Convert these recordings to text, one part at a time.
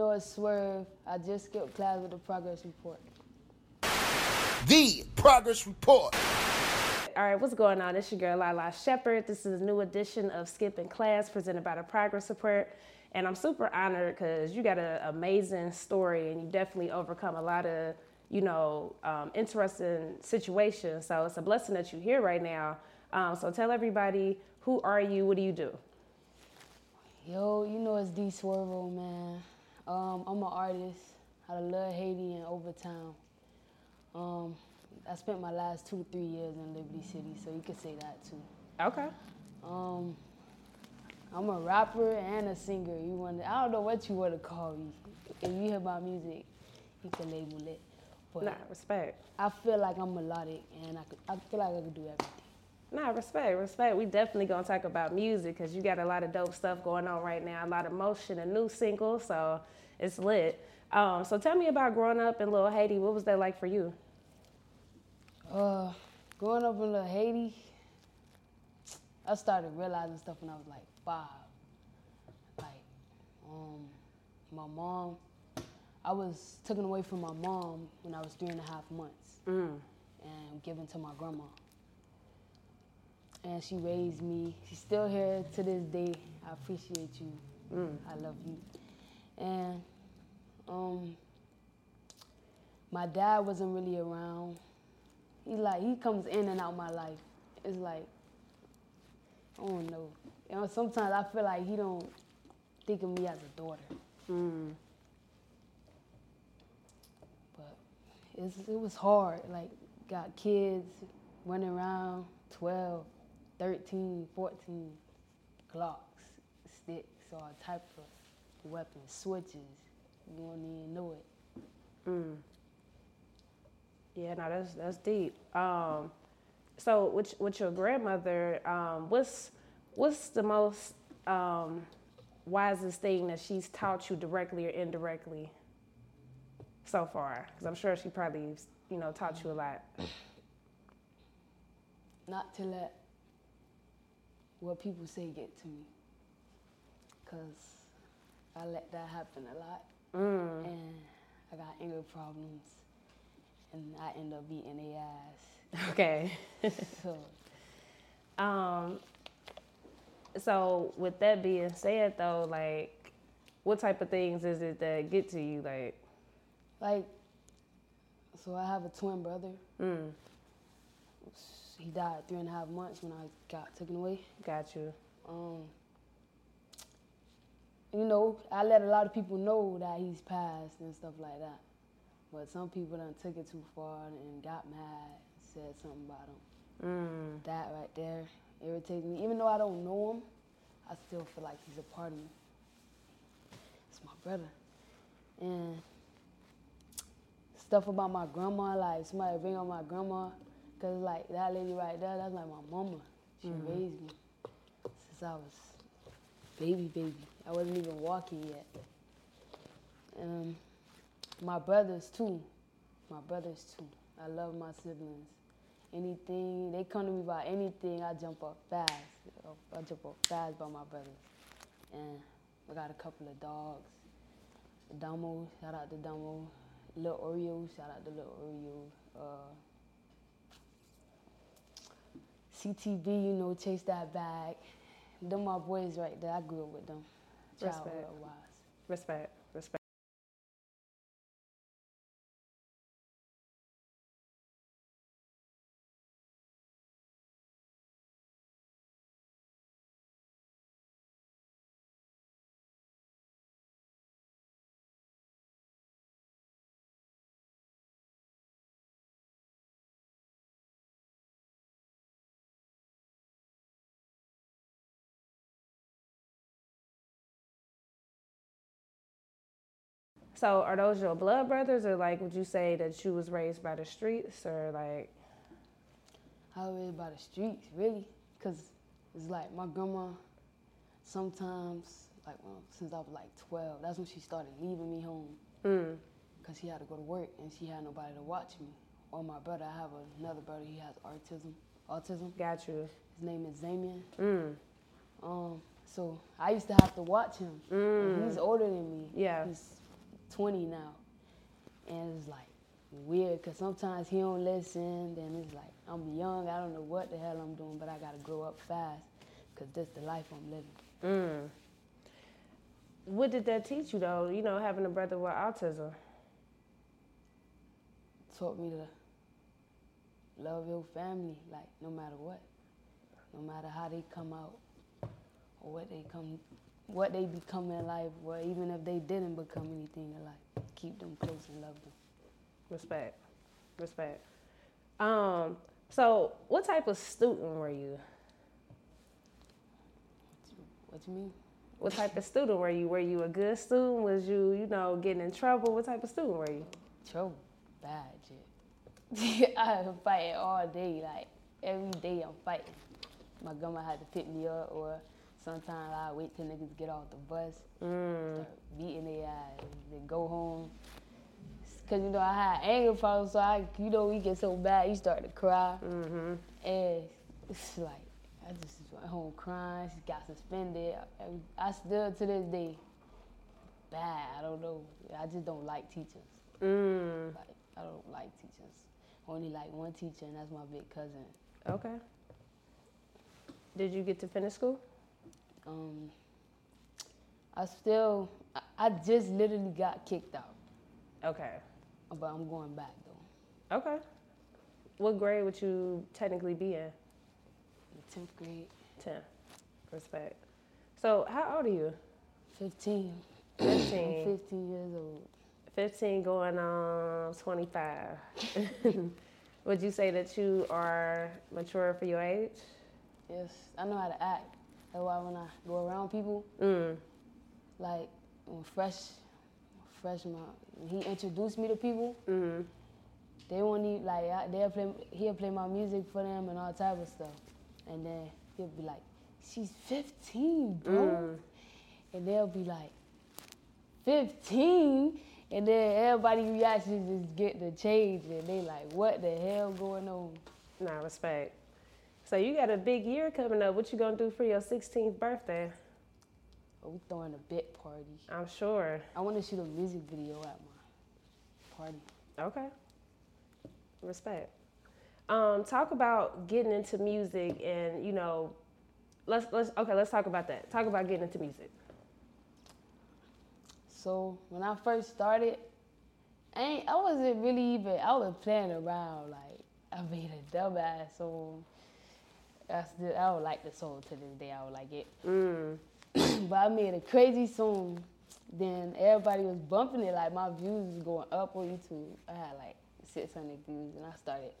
You know it's Swerve. I just skipped class with the progress report. The Progress Report. All right, what's going on? It's your girl Lala Shepherd. This is a new edition of Skipping Class presented by the Progress Report. And I'm super honored because you got an amazing story and you definitely overcome a lot of, you know, um, interesting situations. So it's a blessing that you're here right now. Um, so tell everybody, who are you? What do you do? Yo, you know it's D Swervo, man. Um, I'm an artist out of Little Haiti and Overtown. Um, I spent my last two to three years in Liberty City, so you could say that too. Okay. Um, I'm a rapper and a singer. You want? I don't know what you want to call me. If you hear my music, you can label it. But Nah, respect. I feel like I'm melodic, and I could, I feel like I could do everything. Nah, respect, respect. We definitely gonna talk about music because you got a lot of dope stuff going on right now. A lot of motion, a new single, so it's lit. Um, so tell me about growing up in Little Haiti. What was that like for you? Uh, growing up in Little Haiti, I started realizing stuff when I was like five. Like, um, my mom, I was taken away from my mom when I was three and a half months and given to my grandma. And she raised me. She's still here to this day. I appreciate you. I love you. And um, my dad wasn't really around. He like he comes in and out my life. It's like I don't know. You know, sometimes I feel like he don't think of me as a daughter. But it's, it was hard. Like got kids running around 12, 13, 14, clocks, sticks, all type of weapons, switches. You don't even know it. Yeah, no, that's that's deep. Um, so with with your grandmother, um, what's what's the most um, wisest thing that she's taught you directly or indirectly so far? Because I'm sure she probably you know taught you a lot. not to let what people say get to me. Because I let that happen a lot. And I got anger problems. And I end up beating their ass. Okay. So, Um, so with that being said, though, like, what type of things is it that get to you? Like, like, so I have a twin brother. He died three and a half months when I got taken away. got you. Um, you know, I let a lot of people know that he's passed and stuff like that. But some people done took it too far and got mad, said something about him. Mm. That right there irritates me. Even though I don't know him, I still feel like he's a part of me. It's my brother. And stuff about my grandma, like somebody bring up my grandma, cause like that lady right there, that's like my mama. She mm. raised me since I was baby, baby. I wasn't even walking yet. Um, my brothers too. My brothers too. I love my siblings. Anything they come to me about anything, I jump up fast. I jump up fast by my brothers. And I got a couple of dogs. Domo, shout out to Domo. Little Oreo, shout out to Little Oreo. Uh, CTB, you know, chase that bag. Them my boys right there. I grew up with them. Respect. Childhood wise. Respect. So are those your blood brothers, or like would you say that you was raised by the streets, or like? I was raised by the streets, really, cause it's like my grandma. Sometimes, like when, since I was like 12, that's when she started leaving me home, Mm. cause she had to go to work and she had nobody to watch me. Or my brother, I have another brother. He has autism. Autism. Got you. His name is Zamian. Mm. Um, so I used to have to watch him. And He's older than me. Yeah. He's 20 now. And it's like weird because sometimes he don't listen. Then it's like I'm young. I don't know what the hell I'm doing, but I got to grow up fast because this the life I'm living. Mm. What did that teach you though? You know, having a brother with autism. Taught me to love your family, like no matter what. No matter how they come out or what they come what they become in life, or even if they didn't become anything in life, keep them close and love them. Respect. Respect. Um, so what type of student were you? What you mean? What type of student were you? Were you a good student? Was you, you know, getting in trouble? What type of student were you? Trouble, bad shit. I was fighting all day, like every day I'm fighting. My grandma had to pick me up, or sometimes I wait till niggas get off the bus, start beating their ass, then go home. Cause you know I had anger problems, so I, you know, we get so bad, you start to cry, Mm-hmm. and it's like I just went home crying. She got suspended. I, I still to this day bad. I don't know. I just don't like teachers. Mm. Like I don't like teachers. Only like one teacher, and that's my big cousin. Okay. Did you get to finish school? Um, I still, I, I just literally got kicked out, Okay. but I'm going back though. Okay. What grade would you technically be in? The tenth grade, 10. Respect. So, how old are you? fifteen. 15. I'm 15 years old. 15 going on 25. would you say that you are mature for your age? Yes, I know how to act. That's why when I go around people, Mm. like when fresh, freshman, when he introduced me to people, Mm. they won't even like I, they'll play. He'll play my music for them and all type of stuff, and then he'll be like, "She's 15, bro," Mm. and they'll be like, "15," and then everybody reaction just get the change, and they like, "What the hell going on?" Nah, respect. So you got a big year coming up. What you gonna do for your 16th birthday? But we throwing a big party. I'm sure. I want to shoot a music video at my party. Okay. Respect. Um, talk about getting into music and you know, let's let's okay, let's talk about that. Talk about getting into music. So when I first started, I ain't, I wasn't really even. I was playing around. Like I made a dumbass song. I still I would like the song to this day. I would like it. Mm. but I made a crazy song. Then everybody was bumping it. Like my views was going up on YouTube. I had like 600 views, and I started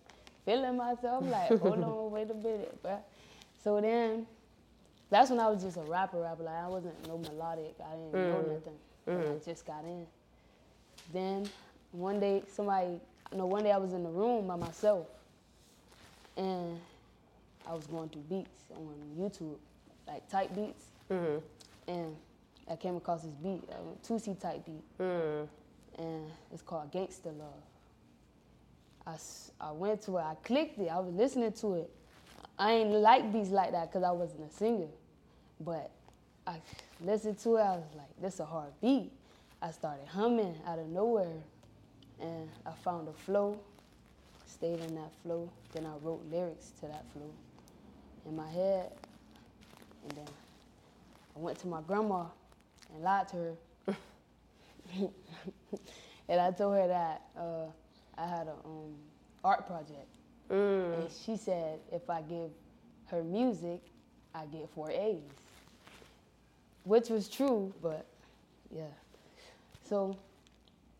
feeling myself. Like hold on, wait a minute, bruh. So then. That's when I was just a rapper, rapper. Like I wasn't no melodic. I didn't know nothing. But I just got in. Then one day, somebody, no, one day I was in the room by myself, and I was going through beats on YouTube, like type beats, Mm. and I came across this beat, a Toosii type beat, Mm. and it's called Gangsta Love. I, I went to it, I clicked it, I was listening to it. I ain't like beats like that because I wasn't a singer, but I listened to it, I was like, this is a hard beat. I started humming out of nowhere, and I found a flow, stayed in that flow, then I wrote lyrics to that flow in my head, and then I went to my grandma and lied to her. and I told her that uh, I had an um, art project. Mm. And she said if I give her music, I get four A's. Which was true, but yeah. So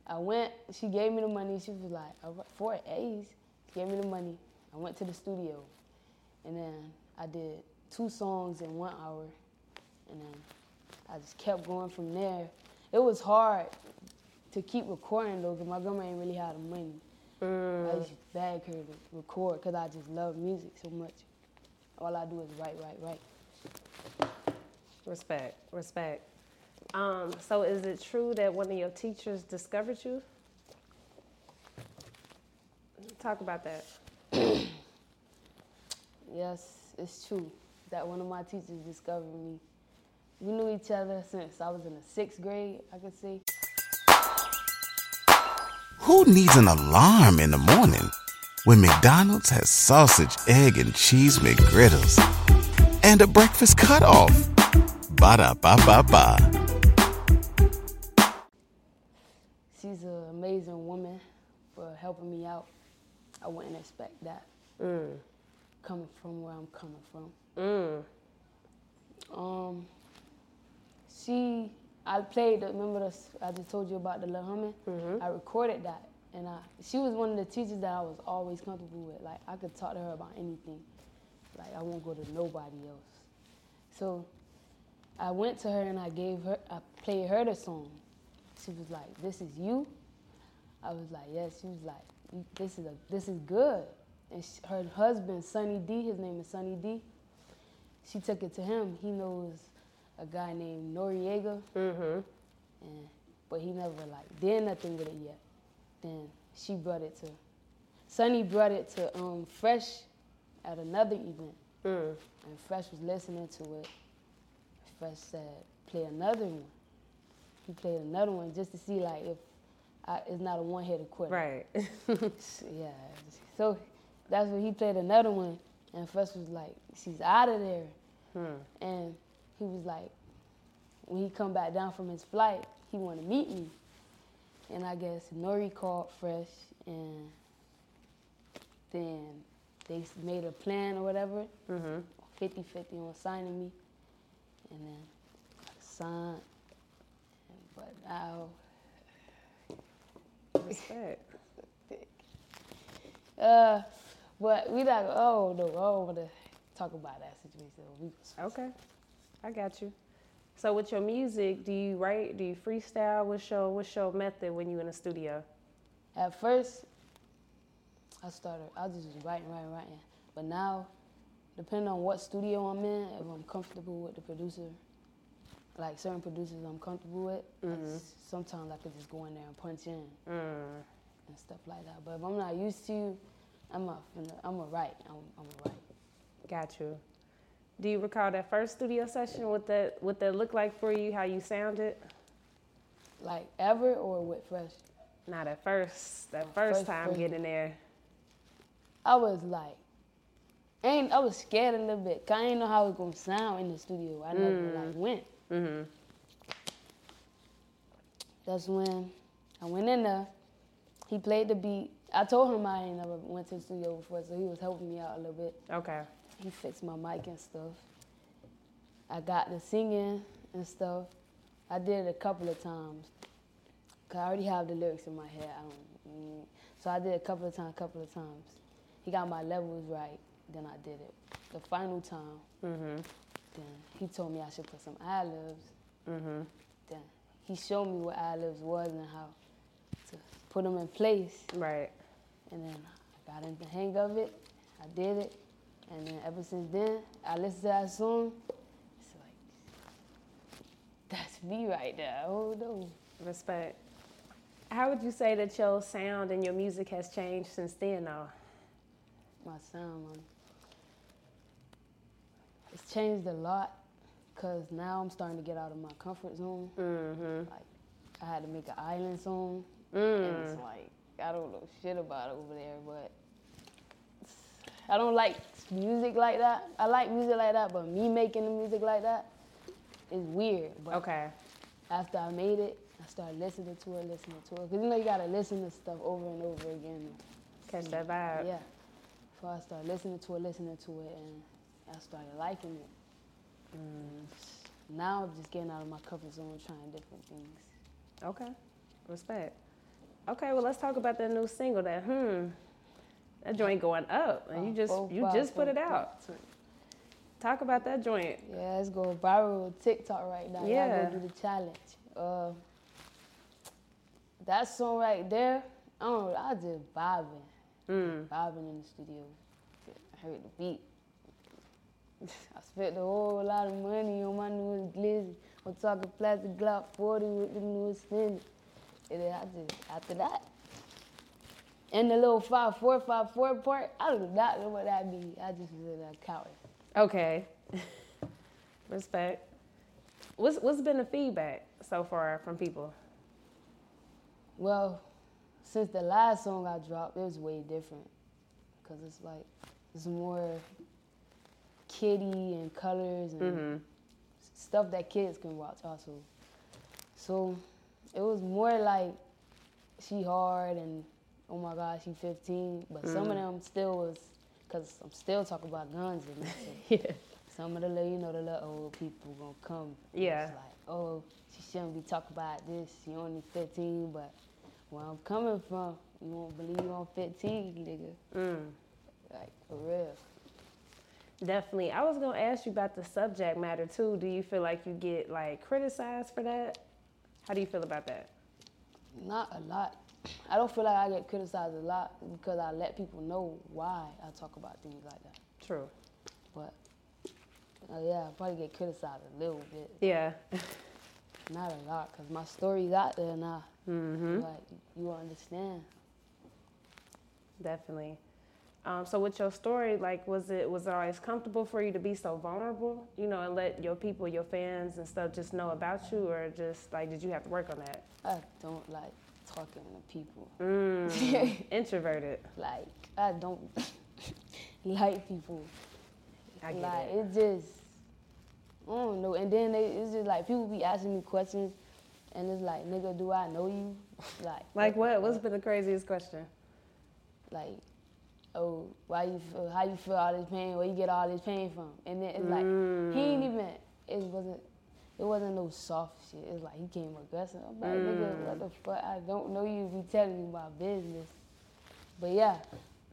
I went, she gave me the money. She was like, four A's. She gave me the money. I went to the studio. And then I did two songs in one hour. And then I just kept going from there. It was hard to keep recording though, cause my grandma ain't really had the money. Mm. I used to beg her to record, cause I just love music so much. All I do is write, write, write. Respect, respect. Um, so is it true that one of your teachers discovered you? Talk about that. Yes, it's true that one of my teachers discovered me. We knew each other since I was in the sixth grade, I could say. Who needs an alarm in the morning when McDonald's has sausage, egg, and cheese McGriddles and a breakfast cutoff? Ba da ba ba ba. She's an amazing woman for helping me out. I wouldn't expect that mm. Coming from where I'm coming from. Mm. Um, she, I played. the- Remember, the, I just told you about the little humming. I recorded that, and I. She was one of the teachers that I was always comfortable with. Like I could talk to her about anything. Like I won't go to nobody else. So, I went to her and I gave her. I played her the song. She was like, "This is you." I was like, "Yes." She was like, "This is a, this is good." And sh her husband, Sonny D, his name is Sonny D she took it to him. He knows a guy named Noreaga, Mm-hmm. and but he never like did nothing with it yet. Then she brought it to, Sonny brought it to um, Fresh at another event, Mm. and Fresh was listening to it. Fresh said, "Play another one." He played another one just to see like if I, it's not a one-hitter quitter. Right. Yeah. So that's when he played another one, and Fresh was like, "She's out of there." And he was like, when he come back down from his flight, he want to meet me. And I guess Nori called Fresh, and then they made a plan or whatever, mm-hmm. 50 50 on signing me. And then I signed. But now, Respect. uh, but we not, oh no, I don't want to talk about that situation. We, Okay. I got you. So with your music, do you write? Do you freestyle? What's your what's your method when you in the studio? At first, I started, I was just writing, writing, writing. But now, depending on what studio I'm in, if I'm comfortable with the producer, like certain producers I'm comfortable with, just- sometimes I could just go in there and punch in Mm. and stuff like that. But if I'm not used to, I'm a, I'm a write. I'm, I'm a write. Got you. Do you recall that first studio session? What that what that looked like for you? How you sounded? Like ever or with Fresh? Not at first. That first, First- time first- getting there. I was like, ain't I was scared a little bit. 'cause I didn't know how it was gonna sound in the studio. I never like went. Mm-hmm. That's when I went in there. He played the beat. I told him I ain't never went to the studio before, so he was helping me out a little bit. Okay. He fixed my mic and stuff. I got the singing and stuff. I did it a couple of times. Cause I already have the lyrics in my head. I don't, so I did it a couple of times, couple of times. He got my levels right. Then I did it. The final time, Mm-hmm. then he told me I should put some ad libs. Mm-hmm. Then he showed me what ad libs was and how to put them in place. Right. And then I got in the hang of it. I did it. And then ever since then, I listen to that song. It's like, that's me right there. Oh no. Respect. How would you say that your sound and your music has changed since then, though? My sound, man. It's changed a lot because now I'm starting to get out of my comfort zone. Mm-hmm. Like, I had to make an island song. And Mm. it's like, I don't know shit about it over there, but I don't like music like that. I like music like that, but me making the music like that is weird. But Okay. after I made it, I started listening to it, listening to it. Because you know, you gotta listen to stuff over and over again. Catch that vibe. Yeah. So I started listening to it, listening to it, and I started liking it. And now I'm just getting out of my comfort zone, trying different things. Okay. Respect. Okay, well let's talk about that new single that hmm. That joint going up. And you Uh, just you just put it out. Talk about that joint. Yeah, let's go viral with TikTok right now. Yeah. Y'all go do the challenge. Uh, that song right there, I don't know, I just vibing. Vibing in the studio. I heard the beat. I spent a whole lot of money on my newest glizzy. I'm talking plastic Glock 40 with the newest spinning. And then I just, after that, and the little 5454 part, I do not know what that means. I just was in a coward. Okay. Respect. What's what's been the feedback so far from people? Well, since the last song I dropped, it was way different. Cause it's like it's more kiddie and colors and mm-hmm. stuff that kids can watch also. So it was more like she hard and oh my god she 15, but some of them still was cause I'm still talking about guns and that. So Yeah. some of the little, you know, the little old people gonna come. Yeah. It's like, oh, she shouldn't be talking about this. She only 15, but where I'm coming from, you won't believe I'm 15, nigga. Mm. Like, for real. Definitely. I was gonna ask you about the subject matter too. Do you feel like you get like criticized for that? How do you feel about that? Not a lot. I don't feel like I get criticized a lot because I let people know why I talk about things like that. True. But, uh, yeah, I probably get criticized a little bit. Yeah. Not a lot because my story's out there now. Mm-hmm. Like, you understand. Definitely. Um, so with your story, like, was it was it always comfortable for you to be so vulnerable, you know, and let your people, your fans and stuff just know about you, or just like, did you have to work on that? I don't like talking to people. Mm. Introverted. like I don't like people. I get like it. it just I don't know. And then they, it's just like people be asking me questions, and it's like, nigga, do I know you? Like Like what? What's been the craziest question? like, oh, why you feel? How you feel all this pain? Where you get all this pain from? And then it's like he ain't even. It wasn't. It wasn't no soft shit. It's like he came aggressive. I'm like, nigga, what the fuck? I don't know you. Be telling me my business. But yeah,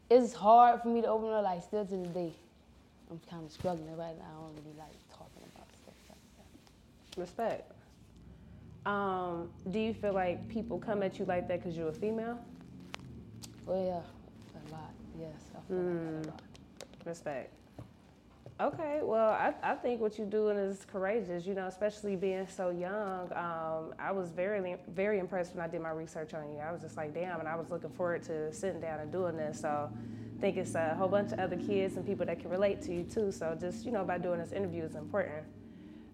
it's hard for me to open up. Like still to this day, I'm kind of struggling right now. I don't really like talking about stuff like that. Respect. Um, do you feel like people come at you like that because you're a female? Oh yeah. Yes, I feel like that. Respect. Okay, well, I, I think what you're doing is courageous, you know, especially being so young. Um, I was very, very impressed when I did my research on you. I was just like, damn, and I was looking forward to sitting down and doing this. So I think it's a whole bunch of other kids and people that can relate to you too. So just, you know, by doing this interview is important.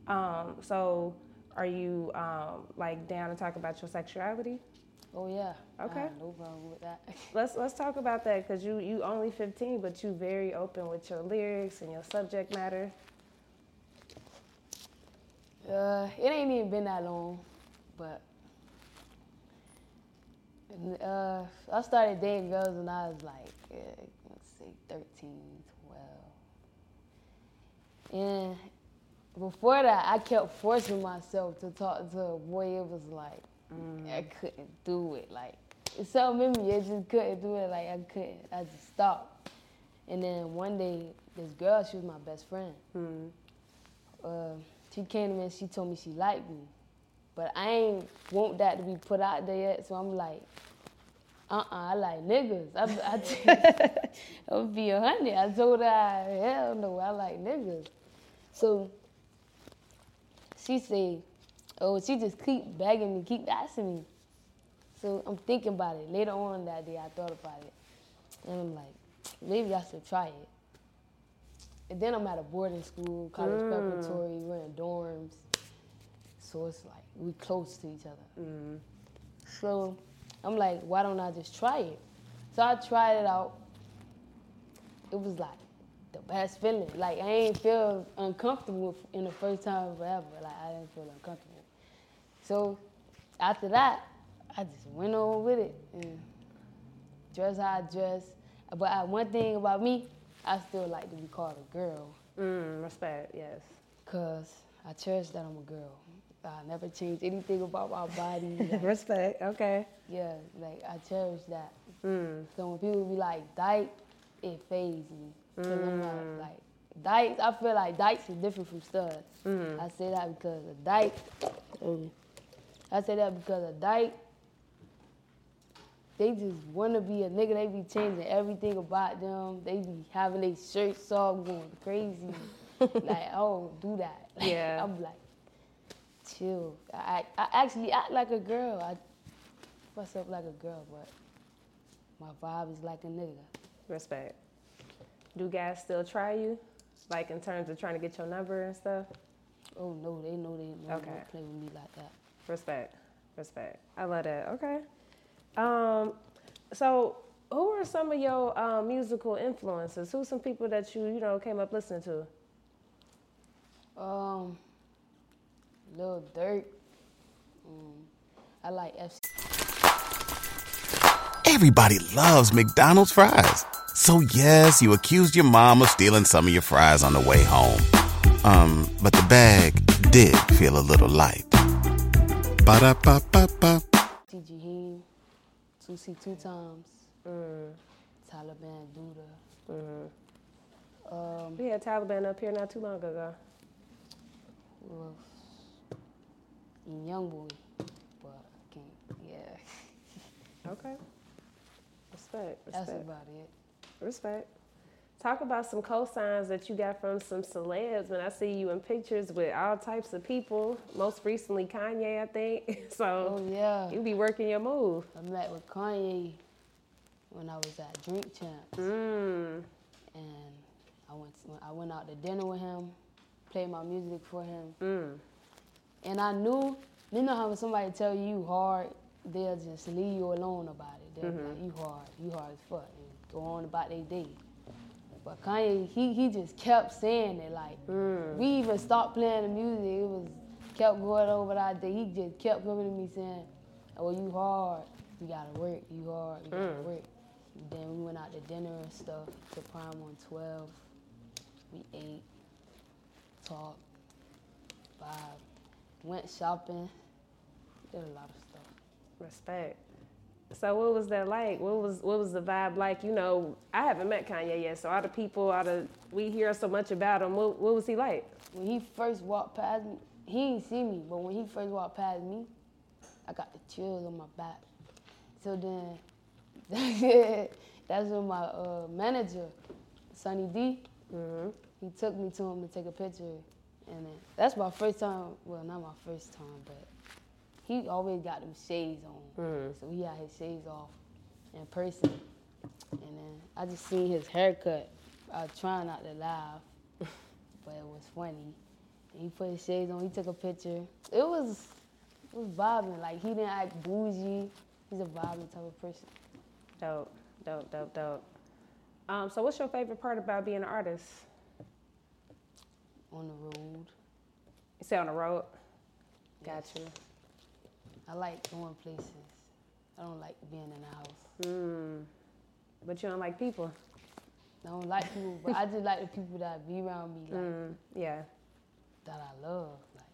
Um, so are you um, like down to talk about your sexuality? Oh yeah. Okay. no problem with that. Let's let's talk about that because you you only 15, but you very open with your lyrics and your subject matter. Uh, it ain't even been that long, but uh, I started dating girls when I was like, uh, let's say 13, 12. And before that, I kept forcing myself to talk to a boy. It was like, I couldn't do it. Like, it's something in me, I just couldn't do it. Like, I couldn't. I just stopped. And then one day, this girl, she was my best friend uh, she came to me and she told me she liked me. But I ain't want that to be put out there yet, so I'm like, uh-uh, I like niggas. I, I, I would be a hundred. I told her, hell no, I like niggas. So she said, oh, she just keep begging me, keep asking me. So I'm thinking about it. Later on that day, I thought about it. And I'm like, maybe I should try it. And then I'm at a boarding school, college mm. preparatory, we're in dorms. So it's like we close to each other. Mm. So I'm like, why don't I just try it? So I tried it out. It was like the best feeling. Like I ain't feel uncomfortable in the first time forever. Like I didn't feel uncomfortable. So after that, I just went on with it and dress how I dress. But I, one thing about me, I still like to be called a girl. Mm, respect, yes. Cause I cherish that I'm a girl. I never change anything about my body. like, respect, okay. yeah, like I cherish that. So when people be like dyke, it fazes me. Cause I'm not like dykes. I feel like dykes is different from studs. I say that because a dyke. um, I say that because a dyke they just want to be a nigga. They be changing everything about them. They be having their shirts off, going crazy. like I don't do that. Like, Yeah. I'm like, chill. I, I actually act like a girl. I fuss up like a girl, but my vibe is like a nigga. Respect. Do guys still try you? Like in terms of trying to get your number and stuff? Oh no, they know they don't Okay. play with me like that. Respect. Respect. I love that. Okay. Um, so who are some of your um, musical influences? Who's some people that you, you know, came up listening to? Um, Lil Durk. Um, I like FC. Everybody loves McDonald's fries. So yes, you accused your mom of stealing some of your fries on the way home. Um, but the bag did feel a little light. Ba-da-ba-ba-ba. TG Heem, Toosii two times. Taliban Duda. Um, We had Taliban up here not too long ago. who else? Young Boy. But I can't, yeah. Okay. Respect. That's Respect. about it. Respect. Talk about some cosigns that you got from some celebs. When I see you in pictures with all types of people, most recently Kanye, I think. So Oh yeah. you be working your move. I met with Kanye when I was at Drink Champs. Mm. and I went I went out to dinner with him, played my music for him, Mm. and I knew you know how when somebody tell you you hard, they'll just leave you alone about it. They'll be like you hard, you hard as fuck, and go on about their day. But Kanye, he he just kept saying it like mm. we even stopped playing the music. It was kept going over that day. He just kept coming to me saying, "Oh, you hard. You gotta work. You hard. You gotta mm. work." Then we went out to dinner and stuff to Prime on 12. We ate, talked, vibed, went shopping, did a lot of stuff. Respect. So what was that like? What was what was the vibe like? You know, I haven't met Kanye yet, so all the people, all the we hear so much about him. What, what was he like? When he first walked past me, he didn't see me, but when he first walked past me, I got the chills on my back. So then, that's when my uh, manager, Sonny D, he took me to him to take a picture. And then, that's my first time, well, not my first time, but he always got them shades on. So he had his shades off in person. And then I just seen his haircut. I was trying not to laugh, but it was funny. And he put his shades on, he took a picture. It was it was vibing. Like he didn't act bougie. He's a vibing type of person. Dope, dope, dope, dope. Um, so what's your favorite part about being an artist? On the road. You say on the road. Gotcha. I like going places. I don't like being in the house. Mm. But you don't like people. I don't like people, but I just like the people that be around me, like Mm. Yeah. that I love. Like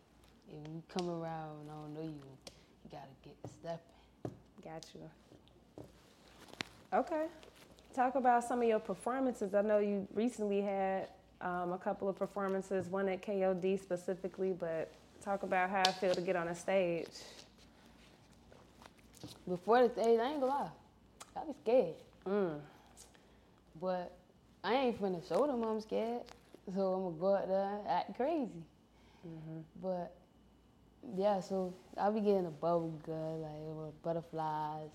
if you come around and I don't know you, you gotta get stepping. Gotcha. Okay. Talk about some of your performances. I know you recently had um, a couple of performances, one at KOD specifically, but talk about how I feel to get on a stage. Before the stage, I ain't gonna lie, I be scared. Mm. But I ain't finna show them I'm scared. So I'm gonna go out there act crazy. But yeah, so I be getting a bubble gut, like with butterflies,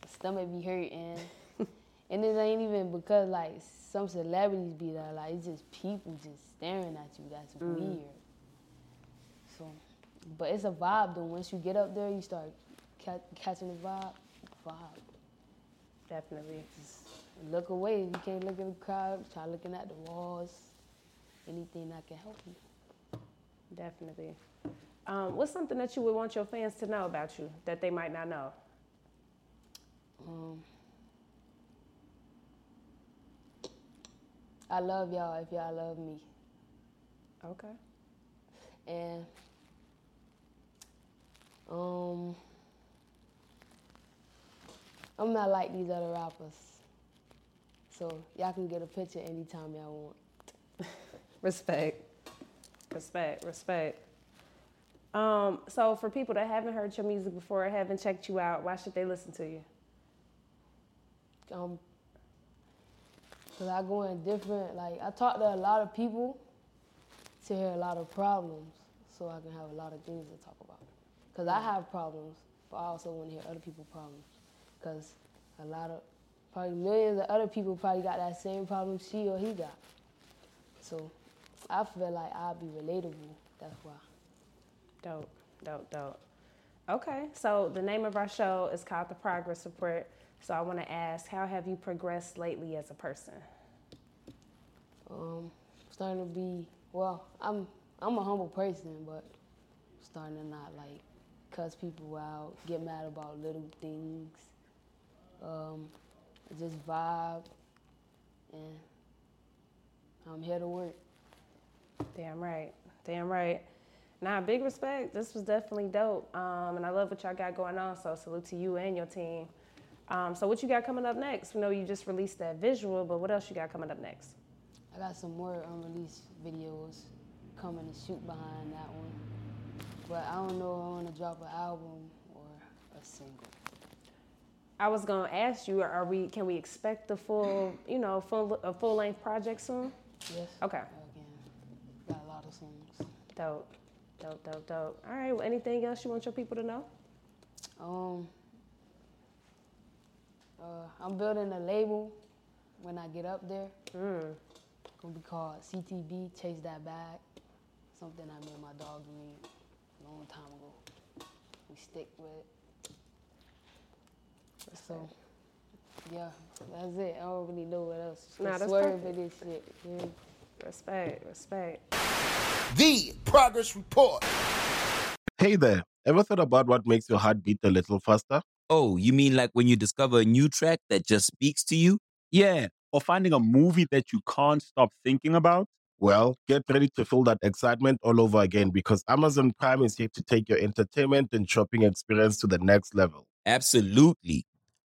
my stomach be hurting. and it ain't even because like some celebrities be there, like it's just people just staring at you. That's weird. So, but it's a vibe though. Once you get up there, you start catching the vibe. Vibe. Definitely. Look away. You can't look at the crowd. Try looking at the walls. Anything that can help you. Definitely. Um, what's something that you would want your fans to know about you that they might not know? Um, I love y'all if y'all love me. Okay. And um, I'm not like these other rappers. So y'all can get a picture anytime y'all want. Respect. Respect. Respect. Um, so for people that haven't heard your music before, haven't checked you out, why should they listen to you? um, cause I go in different, like I talk to a lot of people to hear a lot of problems, so I can have a lot of things to talk about. Cause I have problems, but I also want to hear other people's problems, cause a lot of, probably millions of other people probably got that same problem she or he got. So I feel like I'll be relatable. That's why. Dope, dope, dope. Okay, so the name of our show is called The Progress Report. So I want to ask, how have you progressed lately as a person? Um, starting to be well. I'm I'm a humble person, but starting to not like cuss people out, get mad about little things. Um, just vibe, and I'm here to work. Damn right, damn right. Nah, big respect. This was definitely dope, um, and I love what y'all got going on. So salute to you and your team. Um, so what you got coming up next? We know you just released that visual, but what else you got coming up next? I got some more unreleased videos coming to shoot behind that one, but I don't know if I want to drop an album or a single. I was gonna ask you, are we? Can we expect the full, you know, full a full length project soon? Yes. Okay. Again, got a lot of songs. Dope, dope, dope, dope. All right. Well, anything else you want your people to know? Um, uh, I'm building a label when I get up there. Mm. Gonna be called CTB, Chase That Bag. Something I made my dog read a long time ago. We stick with it. So, yeah, that's it. I don't really know what else. Just Nah, that's swerve perfect. this shit. Yeah. Respect, respect. The Progress Report. Hey there, ever thought about what makes your heart beat a little faster? Oh, you mean like when you discover a new track that just speaks to you? Yeah, or finding a movie that you can't stop thinking about? Well, get ready to feel that excitement all over again because Amazon Prime is here to take your entertainment and shopping experience to the next level. Absolutely.